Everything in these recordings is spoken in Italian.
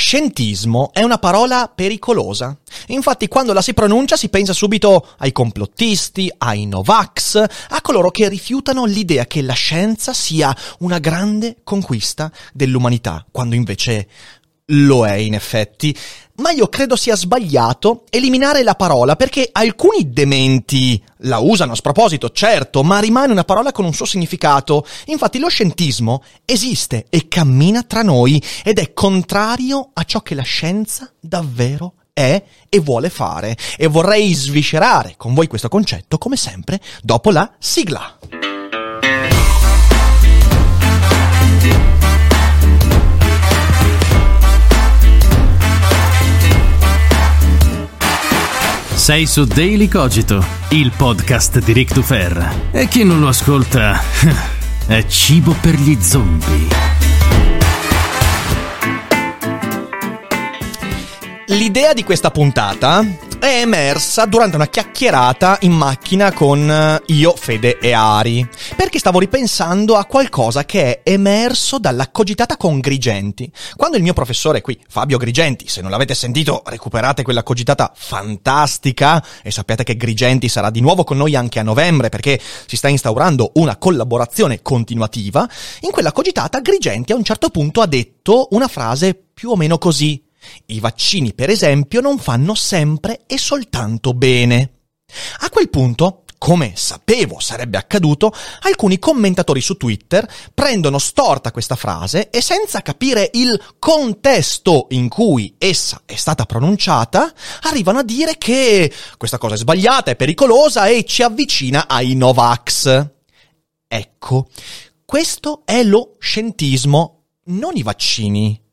Scientismo è una parola pericolosa. Infatti, quando la si pronuncia si pensa subito ai complottisti, ai Novax, a coloro che rifiutano l'idea che la scienza sia una grande conquista dell'umanità, quando invece lo è in effetti. Ma io credo sia sbagliato eliminare la parola perché alcuni dementi la usano a sproposito, certo, ma rimane una parola con un suo significato. Infatti lo scientismo esiste e cammina tra noi ed è contrario a ciò che la scienza davvero è e vuole fare. E vorrei sviscerare con voi questo concetto, come sempre, dopo la sigla. Sei su Daily Cogito, il podcast di Rick Dufer. E chi non lo ascolta è cibo per gli zombie. L'idea di questa puntata è emersa durante una chiacchierata in macchina con eh, io, Fede e Ari, perché stavo ripensando a qualcosa che è emerso dalla cogitata con Grigenti. Quando il mio professore qui, Fabio Grigenti, se non l'avete sentito, recuperate quella cogitata fantastica e sappiate che Grigenti sarà di nuovo con noi anche a novembre perché si sta instaurando una collaborazione continuativa, in quella cogitata Grigenti a un certo punto ha detto una frase più o meno così. I vaccini, per esempio, non fanno sempre e soltanto bene. A quel punto, come sapevo sarebbe accaduto, alcuni commentatori su Twitter prendono storta questa frase e senza capire il contesto in cui essa è stata pronunciata, arrivano a dire che questa cosa è sbagliata, è pericolosa e ci avvicina ai Novax. Ecco, questo è lo scientismo, non i vaccini.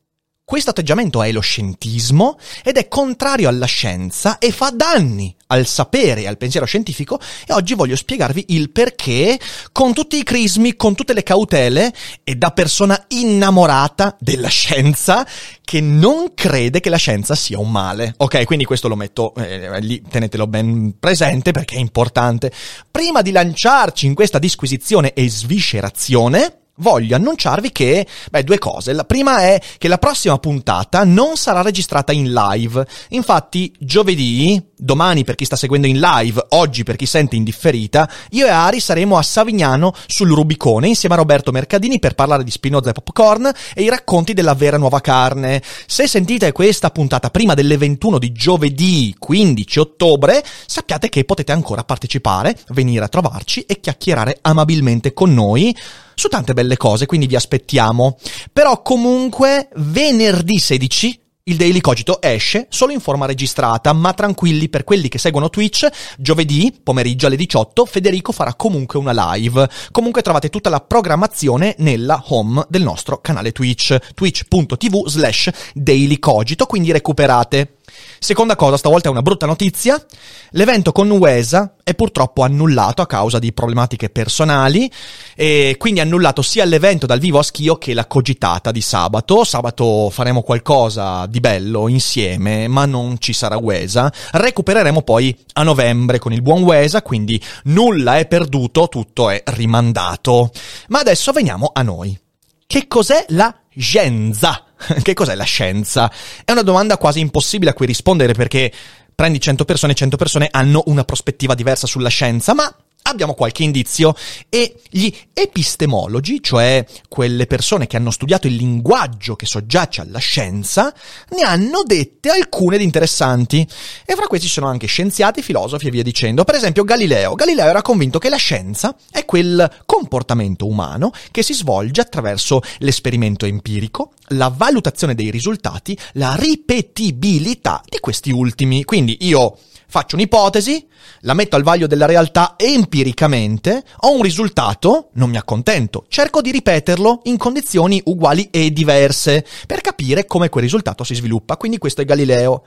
Questo atteggiamento è lo scientismo ed è contrario alla scienza e fa danni al sapere e al pensiero scientifico e oggi voglio spiegarvi il perché con tutti i crismi, con tutte le cautele e da persona innamorata della scienza che non crede che la scienza sia un male. Ok, quindi questo lo metto eh, lì, tenetelo ben presente perché è importante. Prima di lanciarci in questa disquisizione e sviscerazione, voglio annunciarvi che, beh, due cose. La prima è che la prossima puntata non sarà registrata in live. Infatti, giovedì, domani per chi sta seguendo in live, oggi per chi sente in differita, io e Ari saremo a Savignano sul Rubicone insieme a Roberto Mercadini per parlare di Spinoza e Popcorn e i racconti della vera nuova carne. Se sentite questa puntata prima delle 21 di giovedì 15 ottobre, sappiate che potete ancora partecipare, venire a trovarci e chiacchierare amabilmente con noi su tante belle cose, quindi vi aspettiamo. Però comunque venerdì 16 il Daily Cogito esce solo in forma registrata, ma tranquilli per quelli che seguono Twitch, giovedì pomeriggio alle 18 Federico farà comunque una live. Comunque trovate tutta la programmazione nella home del nostro canale Twitch, twitch.tv slash Daily Cogito, quindi recuperate. Seconda cosa, stavolta è una brutta notizia. L'evento con Uesa è purtroppo annullato a causa di problematiche personali e quindi annullato sia l'evento dal vivo a Schio che la cogitata di sabato. Sabato faremo qualcosa di bello insieme, ma non ci sarà Uesa. Recupereremo poi a novembre con il buon Uesa, quindi nulla è perduto, tutto è rimandato. Ma adesso veniamo a noi. Che cos'è la scienza? che cos'è la scienza? È una domanda quasi impossibile a cui rispondere perché prendi 100 persone e 100 persone hanno una prospettiva diversa sulla scienza, ma abbiamo qualche indizio e gli epistemologi, cioè quelle persone che hanno studiato il linguaggio che soggiace alla scienza, ne hanno dette alcune di interessanti. E fra questi ci sono anche scienziati, filosofi e via dicendo. Per esempio Galileo. Galileo era convinto che la scienza è quel comportamento umano che si svolge attraverso l'esperimento empirico, la valutazione dei risultati, la ripetibilità di questi ultimi. Quindi io faccio un'ipotesi, la metto al vaglio della realtà empiricamente, ho un risultato, non mi accontento, cerco di ripeterlo in condizioni uguali e diverse per capire come quel risultato si sviluppa. Quindi questo è Galileo.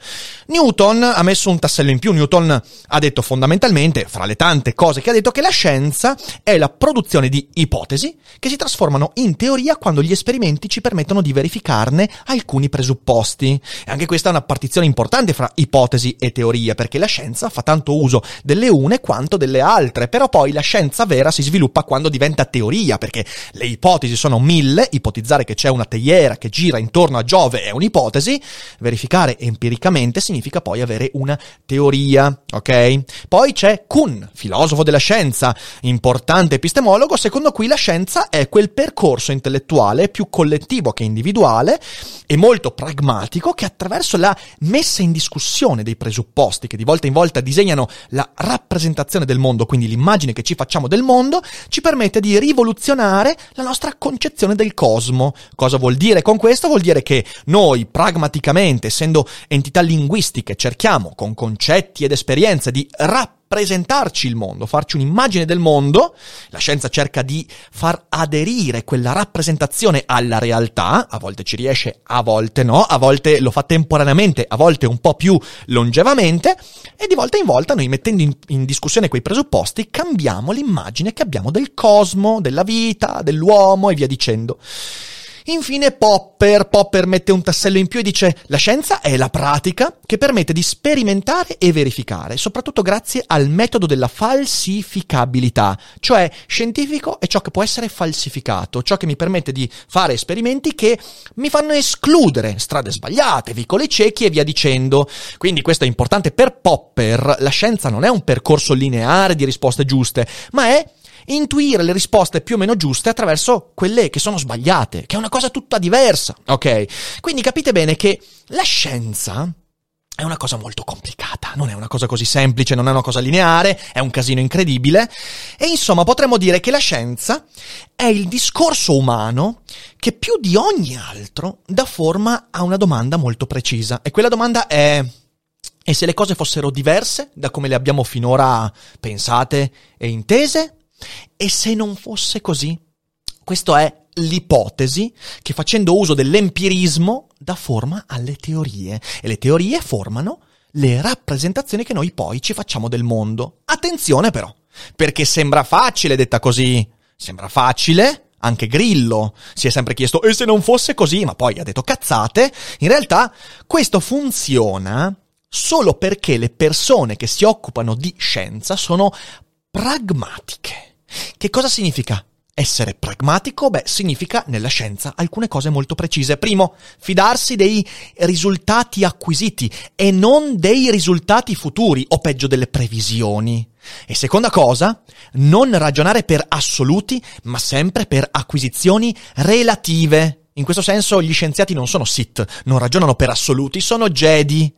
Newton ha messo un tassello in più. Newton ha detto fondamentalmente, fra le tante cose che ha detto, che la scienza è la produzione di ipotesi che si trasformano in teoria quando gli esperimenti ci permettono di verificarne alcuni presupposti. E anche questa è una partizione importante fra ipotesi e teoria, perché la scienza fa tanto uso delle une quanto delle altre, però poi la scienza vera si sviluppa quando diventa teoria, perché le ipotesi sono mille, ipotizzare che c'è una teiera che gira intorno a Giove è un'ipotesi, verificare empiricamente significa poi avere una teoria, ok? Poi c'è Kuhn, filosofo della scienza, importante epistemologo, secondo cui la scienza è quel percorso intellettuale più collettivo che individuale e molto pragmatico che attraverso la messa in discussione dei presupposti che di volta in volta disegnano rappresentazione del mondo, quindi l'immagine che ci facciamo del mondo, ci permette di rivoluzionare la nostra concezione del cosmo. Cosa vuol dire con questo? Vuol dire che noi pragmaticamente, essendo entità linguistiche, cerchiamo con concetti ed esperienze di rappresentare rappresentarci il mondo, farci un'immagine del mondo, la scienza cerca di far aderire quella rappresentazione alla realtà, a volte ci riesce, a volte no, a volte lo fa temporaneamente, a volte un po' più longevamente, e di volta in volta noi mettendo in, in discussione quei presupposti cambiamo l'immagine che abbiamo del cosmo, della vita, dell'uomo e via dicendo. Infine Popper. Popper mette un tassello in più e dice la scienza è la pratica che permette di sperimentare e verificare, soprattutto grazie al metodo della falsificabilità, cioè scientifico è ciò che può essere falsificato, ciò che mi permette di fare esperimenti che mi fanno escludere strade sbagliate, vicoli ciechi e via dicendo. Quindi questo è importante per Popper, la scienza non è un percorso lineare di risposte giuste, ma è intuire le risposte più o meno giuste attraverso quelle che sono sbagliate, che è una cosa tutta diversa, ok? Quindi capite bene che la scienza è una cosa molto complicata, non è una cosa così semplice, non è una cosa lineare, è un casino incredibile. E insomma potremmo dire che la scienza è il discorso umano che più di ogni altro dà forma a una domanda molto precisa. E quella domanda è... E se le cose fossero diverse da come le abbiamo finora pensate e intese? E se non fosse così? Questa è l'ipotesi che facendo uso dell'empirismo dà forma alle teorie e le teorie formano le rappresentazioni che noi poi ci facciamo del mondo. Attenzione però, perché sembra facile detta così, sembra facile, anche Grillo si è sempre chiesto e se non fosse così, ma poi ha detto cazzate, in realtà questo funziona solo perché le persone che si occupano di scienza sono pragmatiche. Che cosa significa? Essere pragmatico? Beh, significa nella scienza alcune cose molto precise. Primo, fidarsi dei risultati acquisiti e non dei risultati futuri, o peggio delle previsioni. E seconda cosa, non ragionare per assoluti, ma sempre per acquisizioni relative. In questo senso gli scienziati non sono Sith, non ragionano per assoluti, sono Jedi.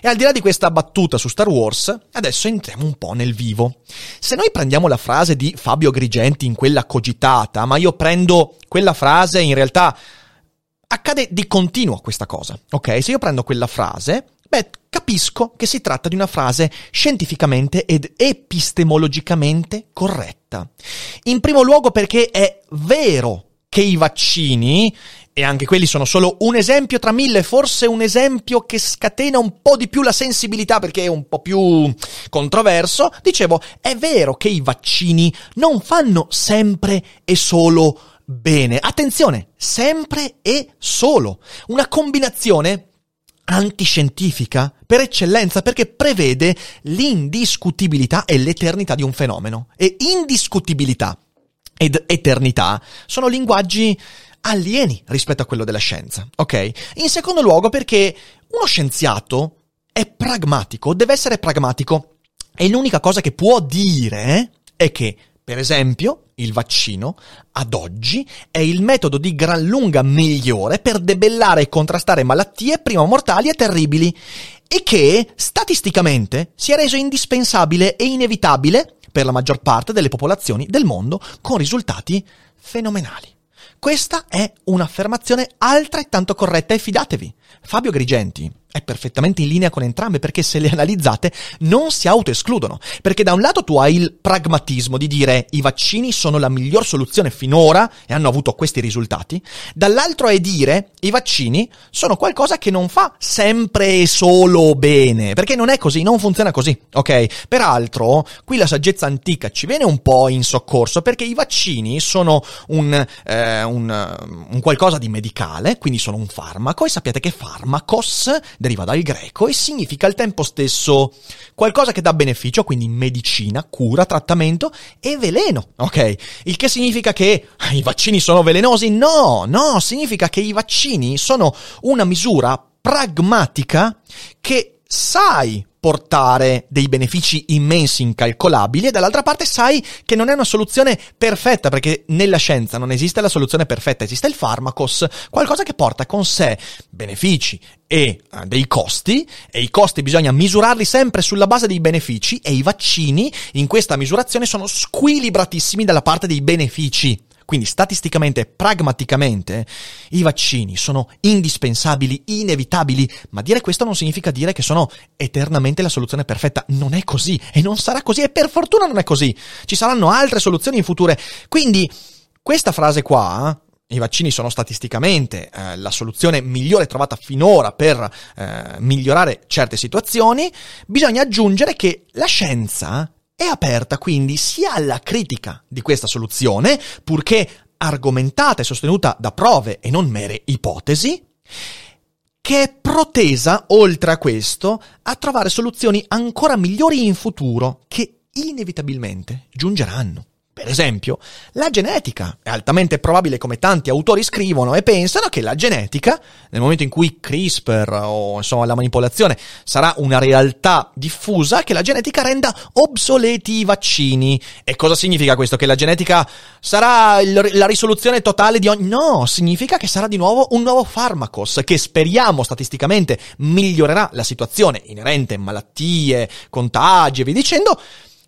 E al di là di questa battuta su Star Wars, adesso entriamo un po' nel vivo. Se noi prendiamo la frase di Fabio Grigenti in quella cogitata, ma io prendo quella frase, in realtà accade di continuo questa cosa, ok? Se io prendo quella frase, beh, capisco che si tratta di una frase scientificamente ed epistemologicamente corretta. In primo luogo perché è vero che i vaccini e anche quelli sono solo un esempio tra mille, forse un esempio che scatena un po' di più la sensibilità perché è un po' più controverso. Dicevo, è vero che i vaccini non fanno sempre e solo bene. Attenzione, sempre e solo. Una combinazione antiscientifica per eccellenza perché prevede l'indiscutibilità e l'eternità di un fenomeno. E indiscutibilità ed eternità sono linguaggi alieni rispetto a quello della scienza, ok? In secondo luogo perché uno scienziato è pragmatico, deve essere pragmatico e l'unica cosa che può dire è che, per esempio, il vaccino, ad oggi, è il metodo di gran lunga migliore per debellare e contrastare malattie prima mortali e terribili e che, statisticamente, si è reso indispensabile e inevitabile per la maggior parte delle popolazioni del mondo con risultati fenomenali. Questa è un'affermazione altrettanto corretta e fidatevi. Fabio Grigenti è perfettamente in linea con entrambe perché se le analizzate non si autoescludono. Perché da un lato tu hai il pragmatismo di dire i vaccini sono la miglior soluzione finora e hanno avuto questi risultati, dall'altro è dire i vaccini sono qualcosa che non fa sempre e solo bene, perché non è così, non funziona così, ok? Peraltro, qui la saggezza antica ci viene un po' in soccorso perché i vaccini sono un, eh, un, un qualcosa di medicale, quindi sono un farmaco e sappiate che farmacos deriva dal greco e significa al tempo stesso qualcosa che dà beneficio, quindi medicina, cura, trattamento e veleno, ok? Il che significa che i vaccini sono velenosi? No, no, significa che i vaccini sono una misura pragmatica che sai portare dei benefici immensi, incalcolabili, e dall'altra parte sai che non è una soluzione perfetta, perché nella scienza non esiste la soluzione perfetta, esiste il farmacos, qualcosa che porta con sé benefici e uh, dei costi, e i costi bisogna misurarli sempre sulla base dei benefici, e i vaccini in questa misurazione sono squilibratissimi dalla parte dei benefici. Quindi statisticamente, pragmaticamente, i vaccini sono indispensabili, inevitabili, ma dire questo non significa dire che sono eternamente la soluzione perfetta. Non è così e non sarà così e per fortuna non è così. Ci saranno altre soluzioni in future. Quindi questa frase qua i vaccini sono statisticamente eh, la soluzione migliore trovata finora per eh, migliorare certe situazioni, bisogna aggiungere che la scienza è aperta quindi sia alla critica di questa soluzione, purché argomentata e sostenuta da prove e non mere ipotesi, che è protesa, oltre a questo, a trovare soluzioni ancora migliori in futuro, che inevitabilmente giungeranno. Per esempio, la genetica. È altamente probabile, come tanti autori scrivono e pensano, che la genetica, nel momento in cui CRISPR o insomma la manipolazione sarà una realtà diffusa, che la genetica renda obsoleti i vaccini. E cosa significa questo? Che la genetica sarà il, la risoluzione totale di ogni... No, significa che sarà di nuovo un nuovo farmacos che speriamo statisticamente migliorerà la situazione inerente a malattie, contagi e via dicendo,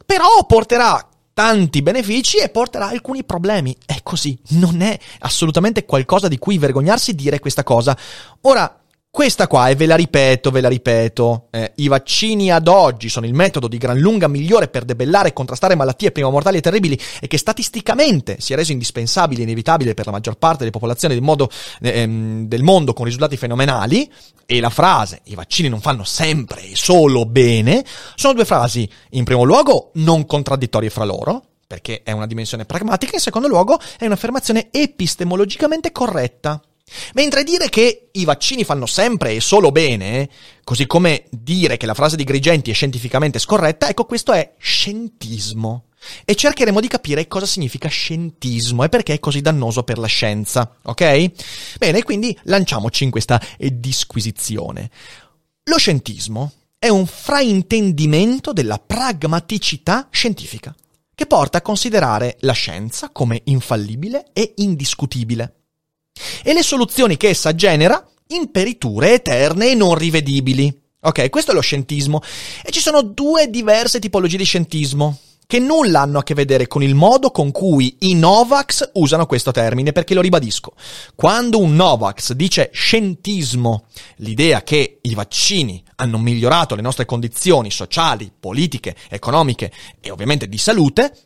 però porterà tanti benefici e porterà alcuni problemi. È così, non è assolutamente qualcosa di cui vergognarsi dire questa cosa. Ora, questa qua, e ve la ripeto, ve la ripeto, eh, i vaccini ad oggi sono il metodo di gran lunga migliore per debellare e contrastare malattie prima mortali e terribili e che statisticamente si è reso indispensabile e inevitabile per la maggior parte delle popolazioni del, modo, eh, ehm, del mondo con risultati fenomenali, e la frase i vaccini non fanno sempre e solo bene, sono due frasi, in primo luogo, non contraddittorie fra loro, perché è una dimensione pragmatica, in secondo luogo è un'affermazione epistemologicamente corretta. Mentre dire che i vaccini fanno sempre e solo bene, così come dire che la frase di Grigenti è scientificamente scorretta, ecco questo è scientismo. E cercheremo di capire cosa significa scientismo e perché è così dannoso per la scienza, ok? Bene, quindi lanciamoci in questa disquisizione. Lo scientismo è un fraintendimento della pragmaticità scientifica, che porta a considerare la scienza come infallibile e indiscutibile e le soluzioni che essa genera imperiture eterne e non rivedibili. Ok, questo è lo scientismo. E ci sono due diverse tipologie di scientismo che nulla hanno a che vedere con il modo con cui i Novax usano questo termine, perché lo ribadisco. Quando un Novax dice scientismo, l'idea che i vaccini hanno migliorato le nostre condizioni sociali, politiche, economiche e ovviamente di salute,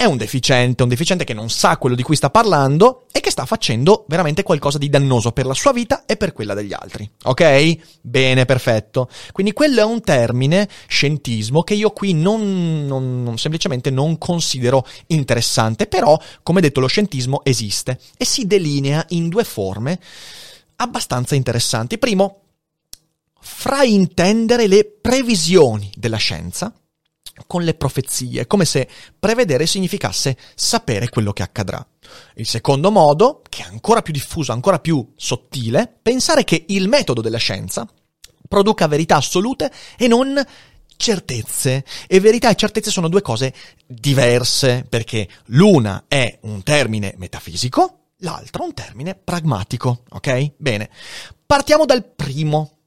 è un deficiente, un deficiente che non sa quello di cui sta parlando e che sta facendo veramente qualcosa di dannoso per la sua vita e per quella degli altri. Ok? Bene, perfetto. Quindi quello è un termine, scientismo, che io qui non, non, non semplicemente non considero interessante, però, come detto, lo scientismo esiste e si delinea in due forme abbastanza interessanti. Primo, fraintendere le previsioni della scienza con le profezie, come se prevedere significasse sapere quello che accadrà. Il secondo modo, che è ancora più diffuso, ancora più sottile, pensare che il metodo della scienza produca verità assolute e non certezze. E verità e certezze sono due cose diverse, perché l'una è un termine metafisico, l'altra un termine pragmatico, ok? Bene, partiamo dal primo.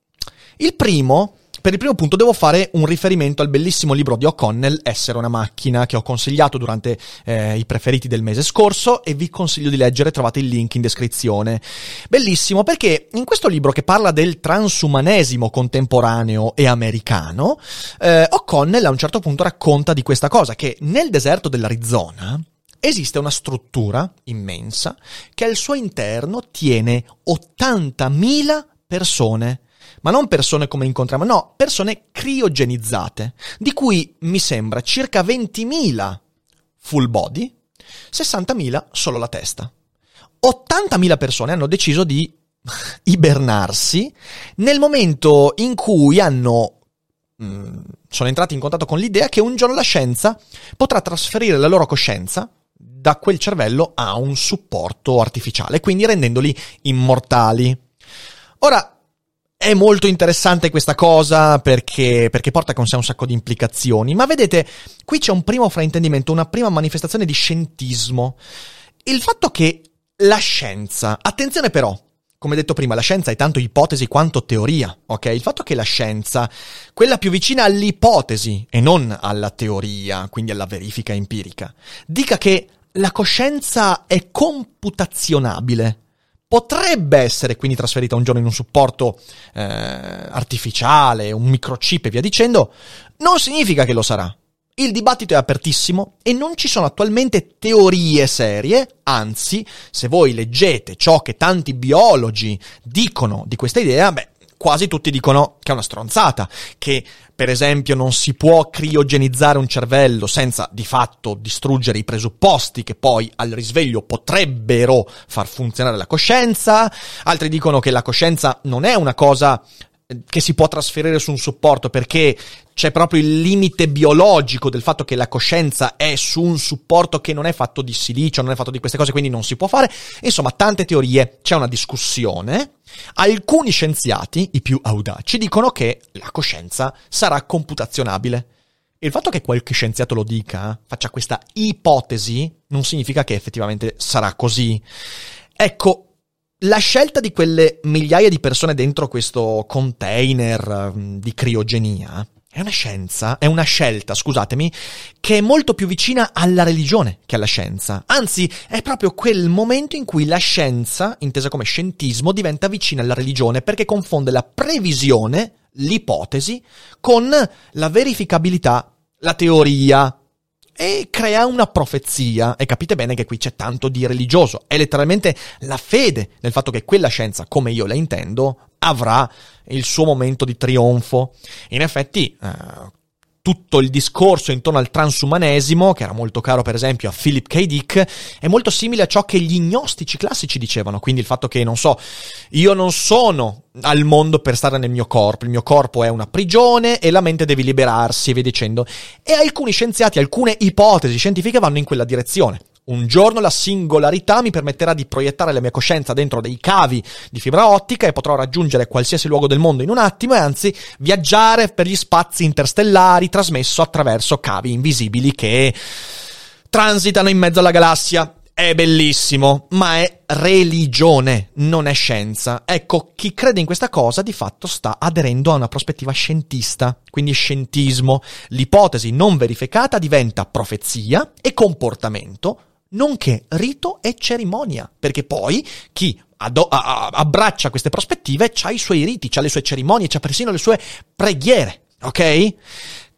Il primo Per il primo punto devo fare un riferimento al bellissimo libro di O'Connell, Essere una macchina, che ho consigliato durante eh, i preferiti del mese scorso e vi consiglio di leggere, trovate il link in descrizione. Bellissimo perché in questo libro che parla del transumanesimo contemporaneo e americano, eh, O'Connell a un certo punto racconta di questa cosa, che nel deserto dell'Arizona esiste una struttura immensa che al suo interno tiene 80.000 persone ma non persone come incontriamo, no, persone criogenizzate, di cui mi sembra circa 20.000 full body, 60.000 solo la testa. 80.000 persone hanno deciso di ibernarsi nel momento in cui hanno mm, sono entrati in contatto con l'idea che un giorno la scienza potrà trasferire la loro coscienza da quel cervello a un supporto artificiale, quindi rendendoli immortali. Ora, è molto interessante questa cosa perché, perché, porta con sé un sacco di implicazioni, ma vedete, qui c'è un primo fraintendimento, una prima manifestazione di scientismo. Il fatto che la scienza, attenzione però, come detto prima, la scienza è tanto ipotesi quanto teoria, ok? Il fatto che la scienza, quella più vicina all'ipotesi e non alla teoria, quindi alla verifica empirica, dica che la coscienza è computazionabile, potrebbe essere quindi trasferita un giorno in un supporto eh, artificiale, un microchip e via dicendo, non significa che lo sarà. Il dibattito è apertissimo e non ci sono attualmente teorie serie, anzi, se voi leggete ciò che tanti biologi dicono di questa idea, beh, quasi tutti dicono che è una stronzata, che per esempio non si può criogenizzare un cervello senza di fatto distruggere i presupposti che poi al risveglio potrebbero far funzionare la coscienza, altri dicono che la coscienza non è una cosa che si può trasferire su un supporto perché c'è proprio il limite biologico del fatto che la coscienza è su un supporto che non è fatto di silicio, non è fatto di queste cose, quindi non si può fare. Insomma, tante teorie, c'è una discussione. Alcuni scienziati, i più audaci, dicono che la coscienza sarà computazionabile. Il fatto che qualche scienziato lo dica, faccia questa ipotesi, non significa che effettivamente sarà così. Ecco, la scelta di quelle migliaia di persone dentro questo container mm, di criogenia è una scienza, è una scelta, scusatemi, che è molto più vicina alla religione che alla scienza. Anzi, è proprio quel momento in cui la scienza, intesa come scientismo, diventa vicina alla religione perché confonde la previsione, l'ipotesi, con la verificabilità, la teoria, e crea una profezia. E capite bene che qui c'è tanto di religioso. È letteralmente la fede nel fatto che quella scienza, come io la intendo, avrà il suo momento di trionfo. In effetti, eh, tutto il discorso intorno al transumanesimo, che era molto caro per esempio a Philip K. Dick, è molto simile a ciò che gli gnostici classici dicevano, quindi il fatto che, non so, io non sono al mondo per stare nel mio corpo, il mio corpo è una prigione e la mente deve liberarsi e via dicendo. E alcuni scienziati, alcune ipotesi scientifiche vanno in quella direzione. Un giorno la singolarità mi permetterà di proiettare la mia coscienza dentro dei cavi di fibra ottica e potrò raggiungere qualsiasi luogo del mondo in un attimo e anzi viaggiare per gli spazi interstellari trasmesso attraverso cavi invisibili che transitano in mezzo alla galassia. È bellissimo, ma è religione, non è scienza. Ecco, chi crede in questa cosa di fatto sta aderendo a una prospettiva scientista, quindi scientismo. L'ipotesi non verificata diventa profezia e comportamento nonché rito e cerimonia, perché poi chi ado- a- a- abbraccia queste prospettive ha i suoi riti, ha le sue cerimonie, ha persino le sue preghiere, ok?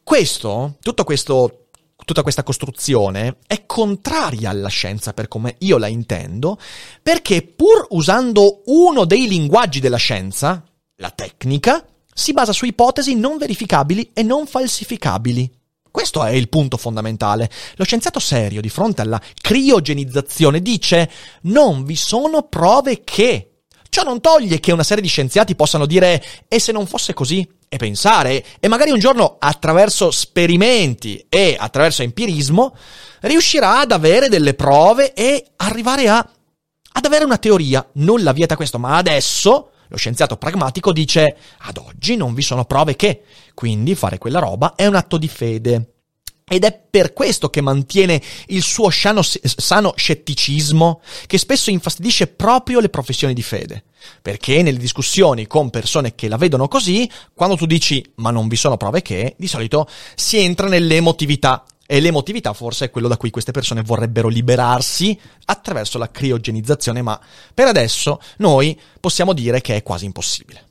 Questo, tutto questo tutta questa costruzione è contraria alla scienza per come io la intendo, perché pur usando uno dei linguaggi della scienza, la tecnica, si basa su ipotesi non verificabili e non falsificabili. Questo è il punto fondamentale. Lo scienziato serio, di fronte alla criogenizzazione, dice non vi sono prove che. Ciò non toglie che una serie di scienziati possano dire e se non fosse così? E pensare, e magari un giorno attraverso sperimenti e attraverso empirismo riuscirà ad avere delle prove e arrivare a, ad avere una teoria. Nulla vieta questo, ma adesso lo scienziato pragmatico dice ad oggi non vi sono prove che, quindi fare quella roba è un atto di fede. Ed è per questo che mantiene il suo sano, sano scetticismo, che spesso infastidisce proprio le professioni di fede. Perché nelle discussioni con persone che la vedono così, quando tu dici ma non vi sono prove che, di solito si entra nell'emotività. E l'emotività forse è quello da cui queste persone vorrebbero liberarsi attraverso la criogenizzazione, ma per adesso noi possiamo dire che è quasi impossibile.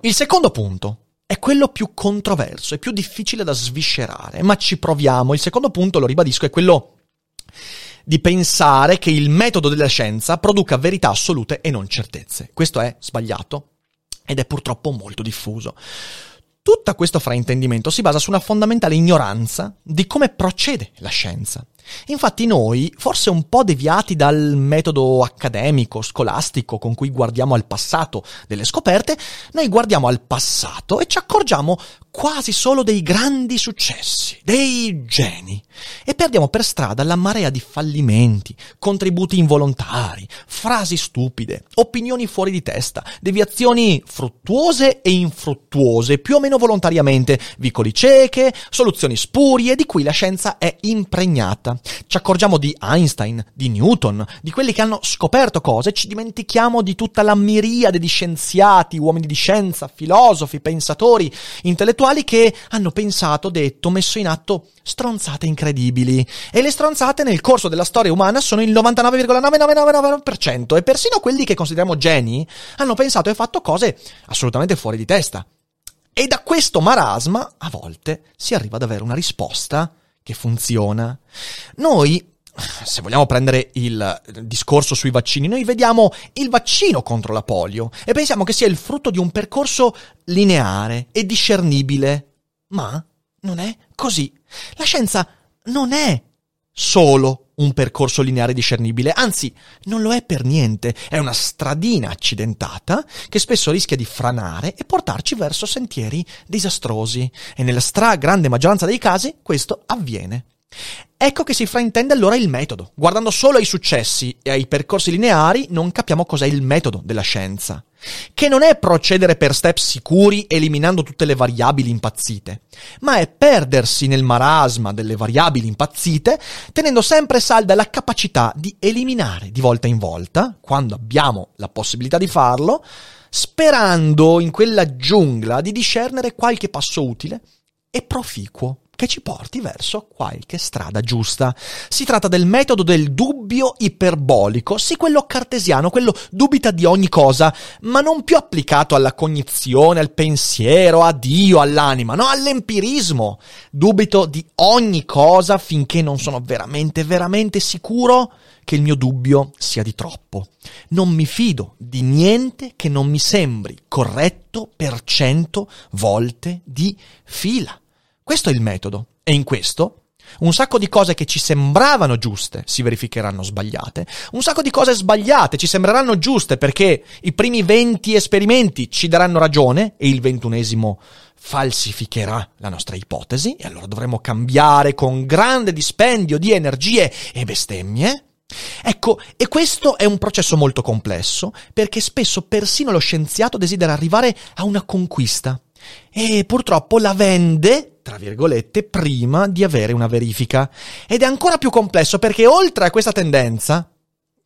Il secondo punto è quello più controverso, è più difficile da sviscerare, ma ci proviamo. Il secondo punto, lo ribadisco, è quello di pensare che il metodo della scienza produca verità assolute e non certezze. Questo è sbagliato ed è purtroppo molto diffuso. Tutto questo fraintendimento si basa su una fondamentale ignoranza di come procede la scienza. Infatti noi, forse un po' deviati dal metodo accademico, scolastico con cui guardiamo al passato delle scoperte, noi guardiamo al passato e ci accorgiamo quasi solo dei grandi successi, dei geni, e perdiamo per strada la marea di fallimenti, contributi involontari, frasi stupide, opinioni fuori di testa, deviazioni fruttuose e infruttuose, più o meno volontariamente, vicoli cieche, soluzioni spurie di cui la scienza è impregnata. Ci accorgiamo di Einstein, di Newton, di quelli che hanno scoperto cose, ci dimentichiamo di tutta la miriade di scienziati, uomini di scienza, filosofi, pensatori, intellettuali che hanno pensato, detto, messo in atto stronzate incredibili. E le stronzate nel corso della storia umana sono il 99,9999% e persino quelli che consideriamo geni hanno pensato e fatto cose assolutamente fuori di testa. E da questo marasma, a volte, si arriva ad avere una risposta che funziona. Noi se vogliamo prendere il discorso sui vaccini, noi vediamo il vaccino contro la polio e pensiamo che sia il frutto di un percorso lineare e discernibile. Ma non è così. La scienza non è solo un percorso lineare discernibile, anzi non lo è per niente, è una stradina accidentata che spesso rischia di franare e portarci verso sentieri disastrosi. E nella stragrande maggioranza dei casi questo avviene. Ecco che si fraintende allora il metodo. Guardando solo ai successi e ai percorsi lineari non capiamo cos'è il metodo della scienza. Che non è procedere per step sicuri eliminando tutte le variabili impazzite, ma è perdersi nel marasma delle variabili impazzite tenendo sempre salda la capacità di eliminare di volta in volta, quando abbiamo la possibilità di farlo, sperando in quella giungla di discernere qualche passo utile e proficuo che ci porti verso qualche strada giusta. Si tratta del metodo del dubbio iperbolico, sì quello cartesiano, quello dubita di ogni cosa, ma non più applicato alla cognizione, al pensiero, a Dio, all'anima, no, all'empirismo. Dubito di ogni cosa finché non sono veramente, veramente sicuro che il mio dubbio sia di troppo. Non mi fido di niente che non mi sembri corretto per cento volte di fila. Questo è il metodo. E in questo un sacco di cose che ci sembravano giuste si verificheranno sbagliate, un sacco di cose sbagliate ci sembreranno giuste perché i primi 20 esperimenti ci daranno ragione e il ventunesimo falsificherà la nostra ipotesi e allora dovremo cambiare con grande dispendio di energie e bestemmie. Ecco, e questo è un processo molto complesso perché spesso persino lo scienziato desidera arrivare a una conquista e purtroppo la vende, tra virgolette, prima di avere una verifica. Ed è ancora più complesso perché oltre a questa tendenza,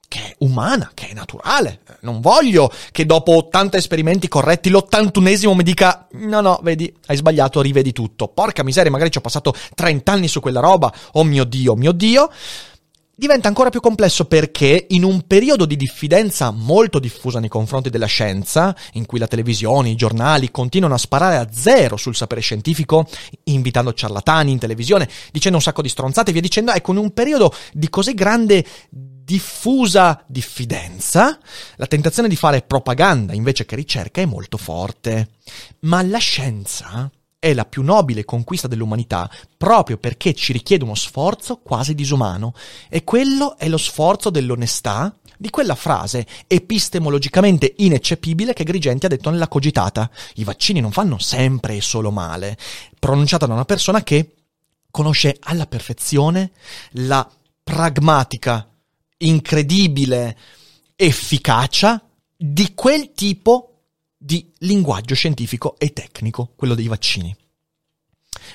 che è umana, che è naturale, non voglio che dopo 80 esperimenti corretti l'81esimo mi dica no no, vedi, hai sbagliato, rivedi tutto. Porca miseria, magari ci ho passato 30 anni su quella roba, oh mio Dio, mio Dio diventa ancora più complesso perché in un periodo di diffidenza molto diffusa nei confronti della scienza, in cui la televisione, i giornali continuano a sparare a zero sul sapere scientifico, invitando ciarlatani in televisione, dicendo un sacco di stronzate e via dicendo, ecco, in un periodo di così grande diffusa diffidenza, la tentazione di fare propaganda invece che ricerca è molto forte. Ma la scienza è la più nobile conquista dell'umanità proprio perché ci richiede uno sforzo quasi disumano e quello è lo sforzo dell'onestà di quella frase epistemologicamente ineccepibile che Grigenti ha detto nella cogitata. I vaccini non fanno sempre e solo male, pronunciata da una persona che conosce alla perfezione la pragmatica, incredibile efficacia di quel tipo di linguaggio scientifico e tecnico, quello dei vaccini.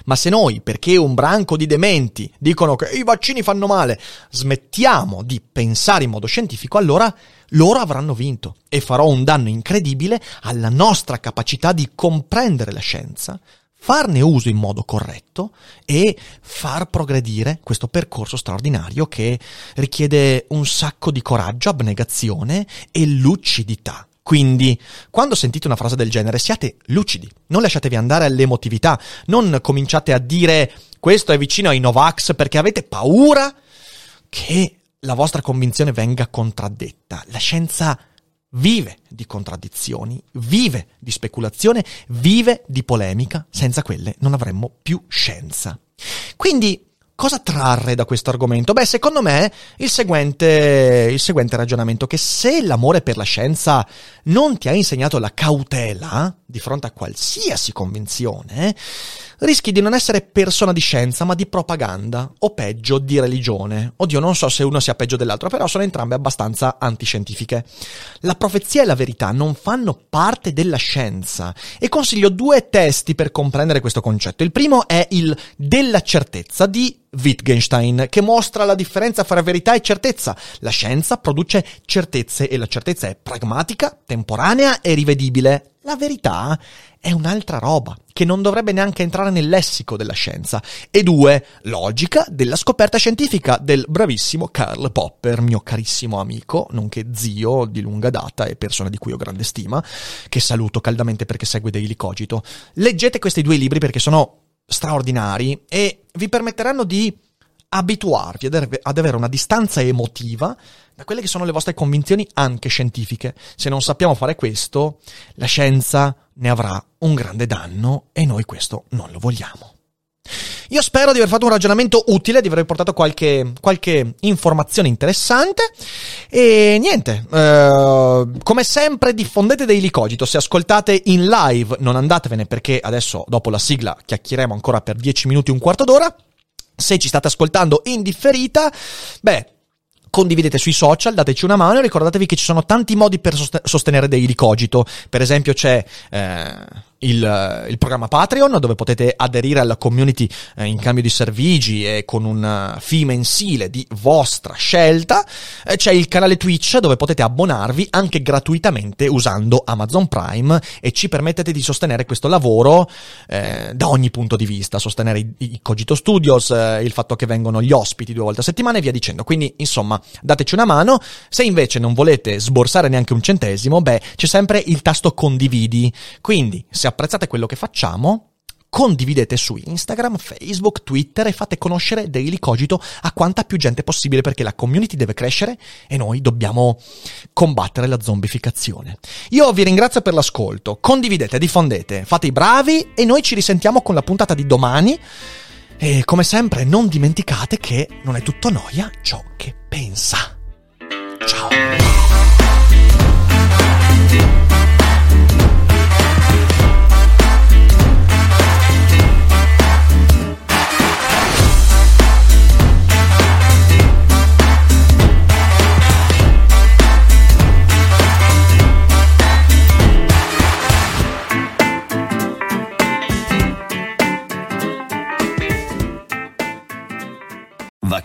Ma se noi, perché un branco di dementi dicono che i vaccini fanno male, smettiamo di pensare in modo scientifico, allora loro avranno vinto e farò un danno incredibile alla nostra capacità di comprendere la scienza, farne uso in modo corretto e far progredire questo percorso straordinario che richiede un sacco di coraggio, abnegazione e lucidità. Quindi, quando sentite una frase del genere, siate lucidi, non lasciatevi andare all'emotività, non cominciate a dire questo è vicino ai Novax perché avete paura che la vostra convinzione venga contraddetta. La scienza vive di contraddizioni, vive di speculazione, vive di polemica, senza quelle non avremmo più scienza. Quindi Cosa trarre da questo argomento? Beh, secondo me il seguente, il seguente ragionamento, che se l'amore per la scienza non ti ha insegnato la cautela di fronte a qualsiasi convinzione, rischi di non essere persona di scienza, ma di propaganda, o peggio, di religione. Oddio, non so se uno sia peggio dell'altro, però sono entrambe abbastanza antiscientifiche. La profezia e la verità non fanno parte della scienza, e consiglio due testi per comprendere questo concetto. Il primo è il della certezza di Wittgenstein, che mostra la differenza fra verità e certezza. La scienza produce certezze e la certezza è pragmatica, temporanea e rivedibile. La verità è un'altra roba, che non dovrebbe neanche entrare nel lessico della scienza. E due, logica della scoperta scientifica del bravissimo Karl Popper, mio carissimo amico, nonché zio di lunga data e persona di cui ho grande stima, che saluto caldamente perché segue Daily Cogito. Leggete questi due libri perché sono straordinari e vi permetteranno di abituarvi ad avere una distanza emotiva da quelle che sono le vostre convinzioni anche scientifiche. Se non sappiamo fare questo, la scienza ne avrà un grande danno e noi questo non lo vogliamo. Io spero di aver fatto un ragionamento utile, di aver portato qualche, qualche informazione interessante. E niente, eh, come sempre diffondete Daily Cogito. Se ascoltate in live non andatevene perché adesso dopo la sigla chiacchieremo ancora per 10 minuti, un quarto d'ora. Se ci state ascoltando in differita, beh, condividete sui social, dateci una mano e ricordatevi che ci sono tanti modi per sostenere Daily Cogito. Per esempio c'è... Eh, il, il, programma Patreon dove potete aderire alla community eh, in cambio di servigi e con un eh, fee mensile di vostra scelta. Eh, c'è il canale Twitch dove potete abbonarvi anche gratuitamente usando Amazon Prime e ci permettete di sostenere questo lavoro eh, da ogni punto di vista, sostenere i, i Cogito Studios, eh, il fatto che vengono gli ospiti due volte a settimana e via dicendo. Quindi insomma dateci una mano. Se invece non volete sborsare neanche un centesimo, beh c'è sempre il tasto condividi. Quindi se apprezzate quello che facciamo, condividete su Instagram, Facebook, Twitter e fate conoscere Daily Cogito a quanta più gente possibile perché la community deve crescere e noi dobbiamo combattere la zombificazione. Io vi ringrazio per l'ascolto, condividete, diffondete, fate i bravi e noi ci risentiamo con la puntata di domani. E come sempre non dimenticate che non è tutto noia ciò che pensa. Ciao!